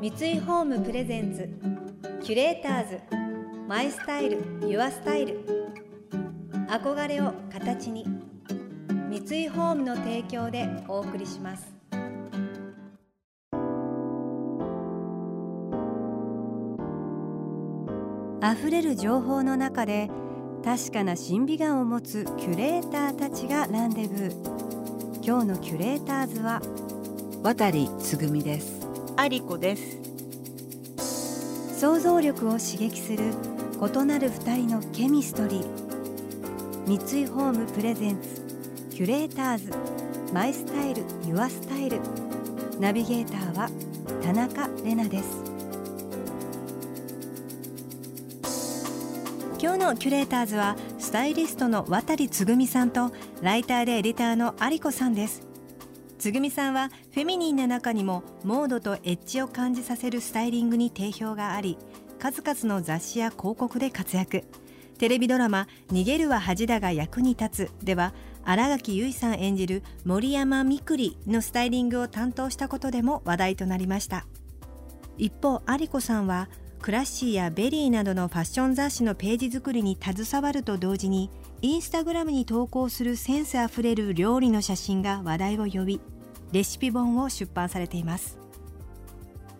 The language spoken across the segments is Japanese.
三井ホームプレゼンツキュレーターズマイスタイルユアスタイル。憧れを形に三井ホームの提供でお送りします。溢れる情報の中で確かな審美眼を持つキュレーターたちがランデブー。今日のキュレーターズは渡つぐみです。ありこです。想像力を刺激する異なる二人のケミストリー。三井ホームプレゼンツキュレーターズ。マイスタイルユアスタイル。ナビゲーターは田中れなです。今日のキュレーターズはスタイリストの渡つぐみさんとライターでエディターの有子さんです。つぐみさんはフェミニンな中にもモードとエッジを感じさせるスタイリングに定評があり数々の雑誌や広告で活躍。テレビドラマ「逃げるは恥だが役に立つ」では新垣結衣さん演じる森山みくりのスタイリングを担当したことでも話題となりました。一方有子さんは CLASSY や VERY などのファッション雑誌のページ作りに携わると同時にインスタグラムに投稿するセンスあふれる料理の写真が話題を呼びレシピ本を出版されています。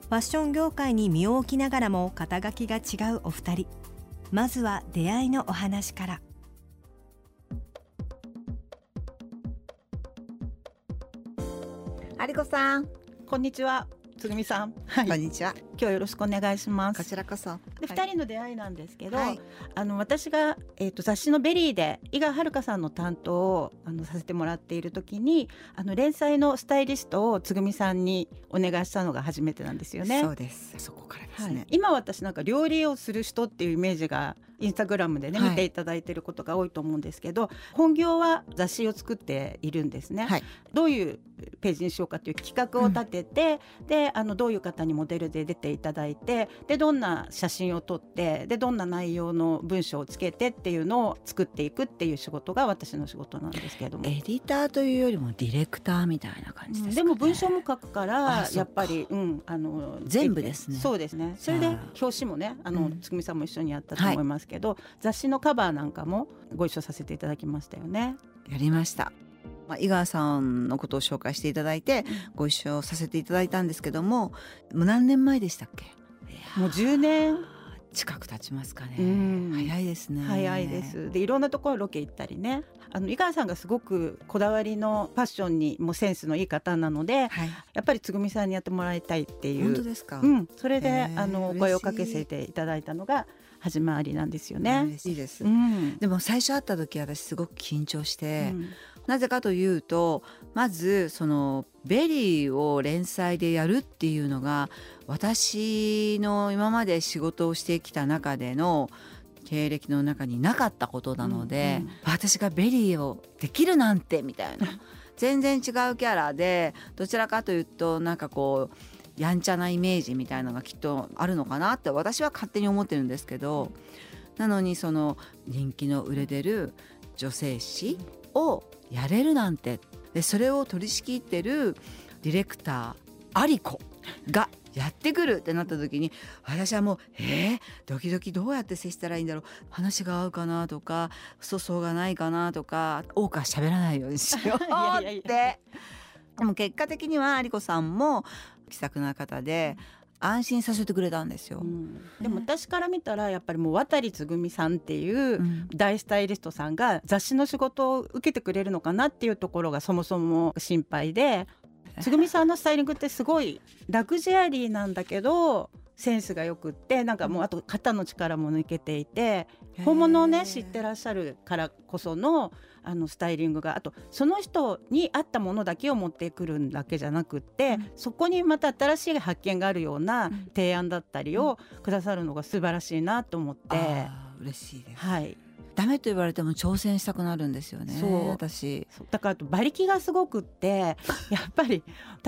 ファッション業界に身を置きながらも肩書きが違うお二人。まずは出会いのお話から。有子さん。こんにちはつぐみさん、はい、こんにちは。今日はよろしくお願いします。こちらこそ。で、はい、人の出会いなんですけど、はい、あの私が、えーと、雑誌の VERY で井川遥さんの担当をあのさせてもらっている時にあの連載のスタイリストをつぐみさんにお願いしたのが初めてなんですよね。そうです。そこからですね、今私なんか料理をする人っていうイメージがインスタグラムでね、見ていただいていることが多いと思うんですけど本業は雑誌を作っているんですね、どういうページにしようかという企画を立てて、うん、であのどういう方にモデルで出ていただいてでどんな写真を撮ってでどんな内容の文章をつけてっていうのを作っていくっていう仕事が私の仕事なんですけれども。エディターというよりもディレクターみたいな感じです、ね、でも文章も書くからやっぱり、うん、あの全部ですね。そうですね。それで表紙もねあの、うん、つぐみさんも一緒にやったと思いますけど、はい、雑誌のカバーなんかもご一緒させていただきましたよね。やりました。まあ、井川さんのことを紹介していただいてご一緒させていただいたんですけどももう何年前でしたっけ？もう10年近く経ちますかね、早いですね。早いです。でいろんなところロケ行ったりね。あの井川さんがすごくこだわりのファッションにもセンスのいい方なので、はい、やっぱりつぐみさんにやってもらいたいっていう。本当ですか、うん、それであのお声をかけせていただいたのが始まりなんですよね。嬉しいです、うん、でも最初会った時私すごく緊張して、うん、なぜかというとまずその VERY を連載でやるっていうのが私の今まで仕事をしてきた中での経歴の中になかったことなので、うんうん、私が VERY をできるなんてみたいな。全然違うキャラでどちらかというとなんかこうやんちゃなイメージみたいのがきっとあるのかなって私は勝手に思ってるんですけどなのにその人気の売れてる女性誌をやれるなんて。でそれを取り仕切ってるディレクター arikoがやってくるってなった時に私はもうえー、ドキドキどうやって接したらいいんだろう？話が合うかなとか粗相がないかなとか多くは喋らないようにしよう って。でも結果的には有子さんも気さくな方で安心させてくれたんですよ、うん、でも私から見たらやっぱりもう渡つぐみさんっていう大スタイリストさんが雑誌の仕事を受けてくれるのかなっていうところがそもそも心配で。つぐみさんのスタイリングってすごいラグジュアリーなんだけどセンスがよくってなんかもうあと肩の力も抜けていて本物をね知ってらっしゃるからこそのあのスタイリングがあとその人に合ったものだけを持ってくるだけじゃなくって、うん、そこにまた新しい発見があるような提案だったりをくださるのが素晴らしいなと思って。うん、嬉しいです、はいダメと言われても挑戦したくなるんですよね私。だから馬力がすごくって やっぱり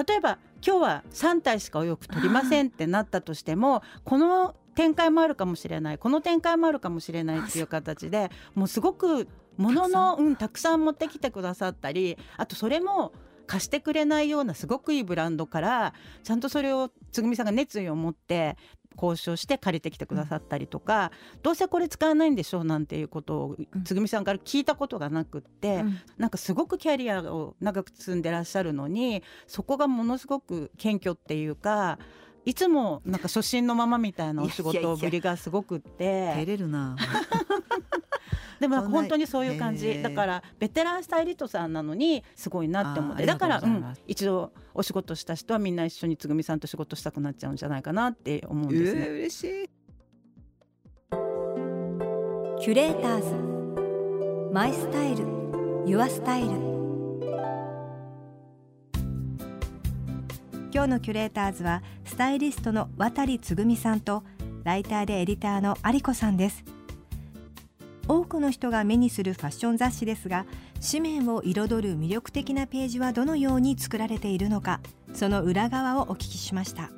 例えば今日は3体しかお洋服取りませんってなったとしてもこの展開もあるかもしれないこの展開もあるかもしれないっていう形でもうすごくもののうん。たくさん持ってきてくださったりあとそれも貸してくれないようなすごくいいブランドからちゃんとそれをつぐみさんが熱意を持って交渉して借りてきてくださったりとか、うん、どうせこれ使わないんでしょうなんていうことをつぐみさんから聞いたことがなくって、うん、なんかすごくキャリアを長く積んでらっしゃるのにそこがものすごく謙虚っていうか。いつもなんか初心のままみたいなお仕事ぶりがすごくって。照れるなでも本当にそういう感じ。だからベテランスタイリストさんなのにすごいなって思って。だから、うん、一度お仕事した人はみんな一緒につぐみさんと仕事したくなっちゃうんじゃないかなって思うんですね。えー、嬉しい。キュレーターズ。マイスタイル。ユアスタイル。今日のキュレーターズはスタイリストの渡つぐみさんとライターでエディターの有子さんです多くの人が目にするファッション雑誌ですが紙面を彩る魅力的なページはどのように作られているのかその裏側をお聞きしました。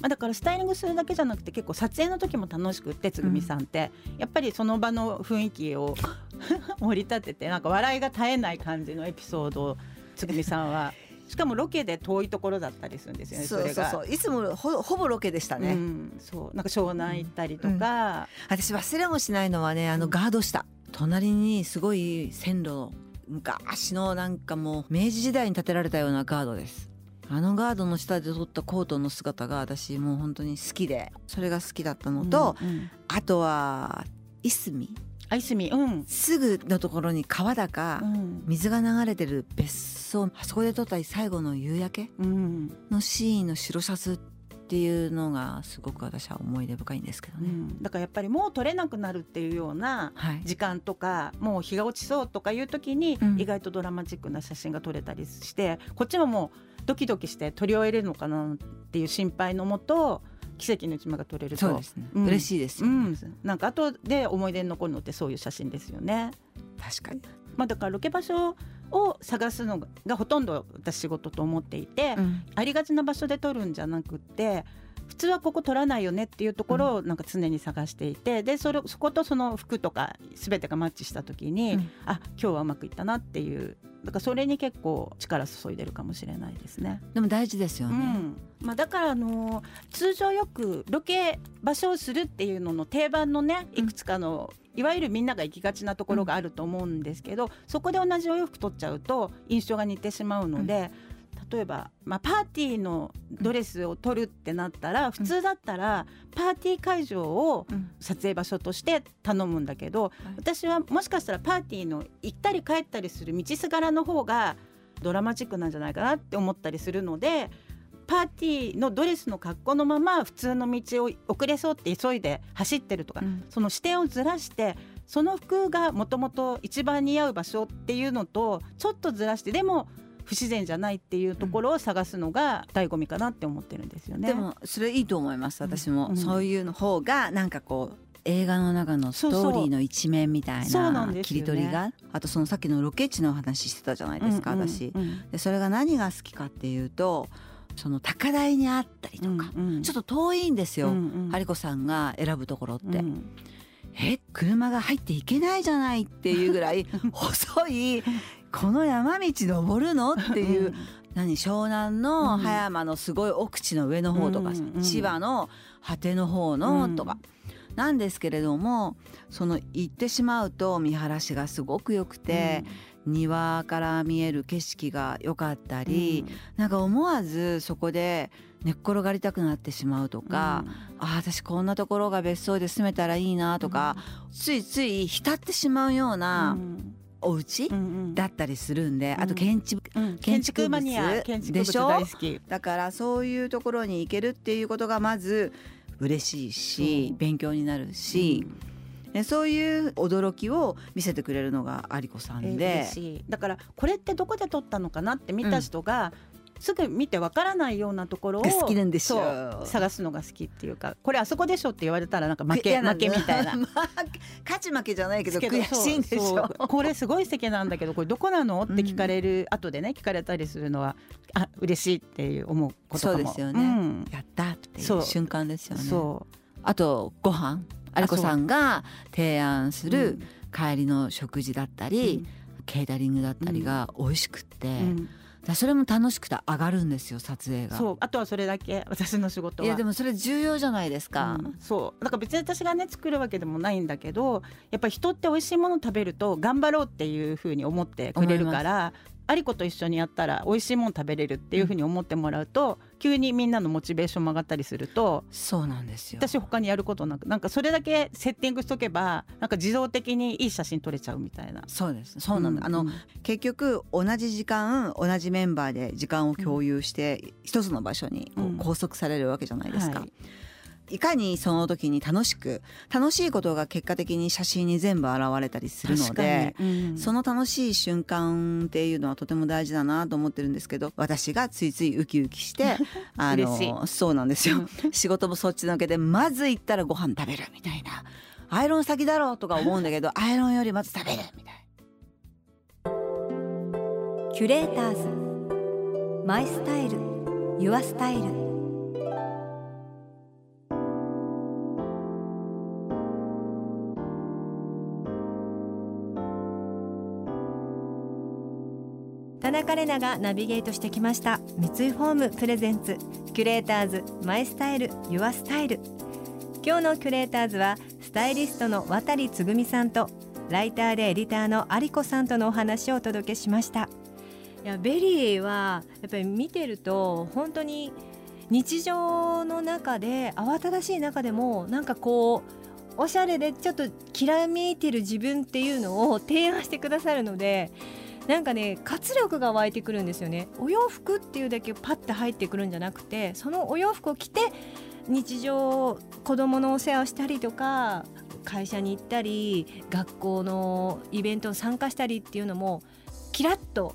まあ、だからスタイリングするだけじゃなくて結構撮影の時も楽しくってつぐみさんって、うん、やっぱりその場の雰囲気を 盛り立ててなんか笑いが絶えない感じのエピソードをつぐみさんはしかもロケで遠いところだったりするんですよねそうそうそう。いつもほほぼロケでしたね、うん、そう。なんか湘南行ったりとか、うん、私忘れもしないのはねあのガード下、隣にすごい線路の昔のなんかもう明治時代に建てられたようなガードです。あのガードの下で撮ったコートの姿が私もう本当に好きでそれが好きだったのと、うんうん、あとはいすみあいすみ、うん、すぐのところに川だか、うん、水が流れてる別荘あそこで撮った最後の夕焼けのシーンの白シャツっていうのがすごく私は思い出深いんですけどね、うん、だからやっぱりもう撮れなくなるっていうような時間とか、はい、もう日が落ちそうとかいう時に意外とドラマチックな写真が撮れたりして、こっちももうドキドキして撮り終えれるのかなっていう心配のもと奇跡の一枚が撮れると。そうですね、うん、嬉しいですよ、ね、うん、なんか後で思い出に残るのってそういう写真ですよね。確かに。まあだからロケ場所を探すのがほとんど私仕事と思っていて、うん、ありがちな場所で撮るんじゃなくて普通はここ取らないよねっていうところをなんか常に探していて、うん、でそれそことその服とか全てがマッチした時に、うん、あ今日はうまくいったなっていうだからそれに結構力注いでるかもしれないですね。でも大事ですよね。うん、まあだからあの通常よくロケ場所をするっていうのの定番のねいくつかの、うん、いわゆるみんなが行きがちなところがあると思うんですけど、そこで同じお洋服取っちゃうと印象が似てしまうので。例えば、まあ、パーティーのドレスを取るってなったら、普通だったらパーティー会場を撮影場所として頼むんだけど、私はもしかしたらパーティーの行ったり帰ったりする道すがらの方がドラマチックなんじゃないかなって思ったりするので。パーティーのドレスの格好のまま普通の道を遅れそうって急いで走ってるとか、うん、その視点をずらしてその服がもともと一番似合う場所っていうのとちょっとずらしてでも不自然じゃないっていうところを探すのが醍醐味かなって思ってるんですよね。でもそれいいと思います私も、うん、そういうの方がなんかこう映画の中のストーリーの一面みたいな切り取りが、ね、あとそのさっきのロケ地の話してたじゃないですか、うんうん、私。でそれが何が好きかっていうとその高台にあったりとか、うんうん、ちょっと遠いんですよ、うんうん、子さんが選ぶところって。うん。え車が入っていけないじゃないっていうぐらい 細いこの山道登るの？っていう、何？湘南の葉山のすごい奥地の上の方とか、千葉の果ての方のとか。なんですけれどもその行ってしまうと見晴らしがすごく良くて、うん、庭から見える景色が良かったり、うん、なんか思わずそこで寝っ転がりたくなってしまうとか、うん、あ私こんなところが別荘で住めたらいいなとか、うん、ついつい浸ってしまうような、お家、だったりするんで、あと建築、建築マニアでしょ？だからそういうところに行けるっていうことがまず嬉しいし、勉強になるし、ね、そういう驚きを見せてくれるのが有子さんで、えー、だからこれってどこで撮ったのかなって見た人が、すぐ見てわからないようなところを好きなんですよ。探すのが好きっていうかこれあそこでしょって言われたらなんか負け 負けみたいな。勝ち負けじゃないけど悔しいんでしょ。これすごい素敵なんだけどこれどこなの？って聞かれる、うん、後でね聞かれたりするのはあ嬉しいっていう思うことそうですよね、うん、やったっていう瞬間ですよね。あとご飯。有子さんが提案する帰りの食事だったり、ケータリングだったりが美味しくって、うん。だそれも楽しくて上がるんですよ撮影が。そうあとはそれだけ私の仕事は。いやでもそれ重要じゃないですか、うん、そう。だから別に私がね作るわけでもないんだけどやっぱり人って美味しいもの食べると頑張ろうっていうふうに思ってくれるからアリコと一緒にやったら美味しいもの食べれるっていうふうに思ってもらうと、うん、急にみんなのモチベーションも上がったりするとそうなんですよ。私他にやることなくなんかそれだけセッティングしとけばなんか自動的にいい写真撮れちゃうみたいな。そうです。そうなんだ、うん、あの、結局同じ時間同じメンバーで時間を共有して、一つの場所に拘束されるわけじゃないですか。はいいかにその時に楽しく楽しいことが結果的に写真に全部現れたりするので、うん、その楽しい瞬間っていうのはとても大事だなと思ってるんですけど私がついついウキウキして あのそうなんですよ。仕事もそっちのけでまず行ったらご飯食べるみたいな。アイロン先だろうとか思うんだけどアイロンよりまず食べるみたいな。キュレーターズ。 My Style。Your Style 田中麗奈がナビゲートしてきました。三井ホームプレゼンツ。キュレーターズ My Style Your Style。今日のキュレーターズはスタイリストの亘つぐみさんとライターでエディターの有子さんとのお話をお届けしました。いや VERY はやっぱり見てると本当に日常の中で慌ただしい中でもなんかこうおしゃれでちょっときらめいてる自分っていうのを提案してくださるのでなんかね活力が湧いてくるんですよね。お洋服っていうだけパッて入ってくるんじゃなくてそのお洋服を着て日常子供のお世話をしたりとか会社に行ったり学校のイベントに参加したりっていうのもキラッと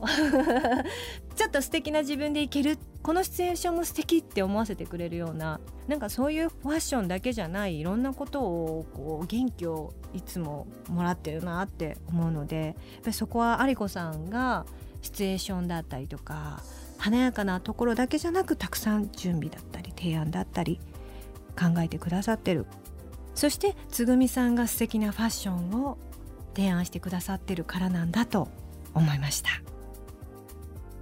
ちょっと素敵な自分でいけるこのシチュエーションも素敵って思わせてくれるようななんかそういうファッションだけじゃないいろんなことをこう元気をいつももらってるなって思うのでやっぱそこは有子さんがシチュエーションだったりとか華やかなところだけじゃなくたくさん準備だったり提案だったり考えてくださってる。そしてつぐみさんが素敵なファッションを提案してくださってるからなんだと思いました。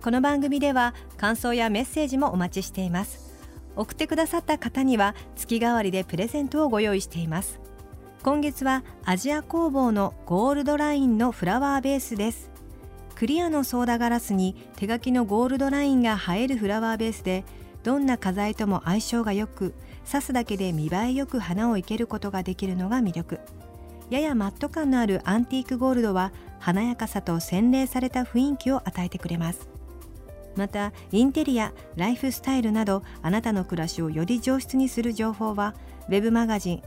この番組では感想やメッセージもお待ちしています。送ってくださった方には月替わりでプレゼントをご用意しています。今月はアジア工房のゴールドラインのフラワーベースです。クリアのソーダガラスに手書きのゴールドラインが映えるフラワーベースでどんな花材とも相性が良く刺すだけで見栄えよく花を生けることができるのが魅力。ややマット感のあるアンティークゴールドは華やかさと洗練された雰囲気を与えてくれます。またインテリアライフスタイルなどあなたの暮らしをより上質にする情報は web マガジン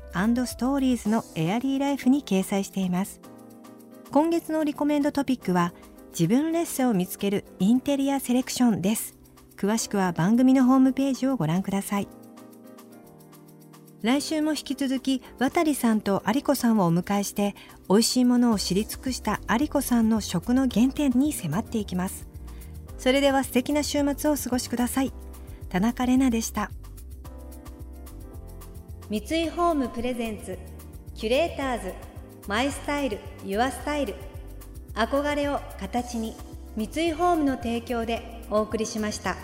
ストーリーズのエアリーライフに掲載しています。今月のリコメンドトピックは自分レッスンを見つけるインテリアセレクションです。詳しくは番組のホームページをご覧ください。来週も引き続き渡さんと有子さんをお迎えして美味しいものを知り尽くした有子さんの食の原点に迫っていきます。それでは素敵な週末をお過ごしください。田中れなでした。三井ホームプレゼンツキュレーターズマイスタイルユアスタイル。憧れを形に三井ホームの提供でお送りしました。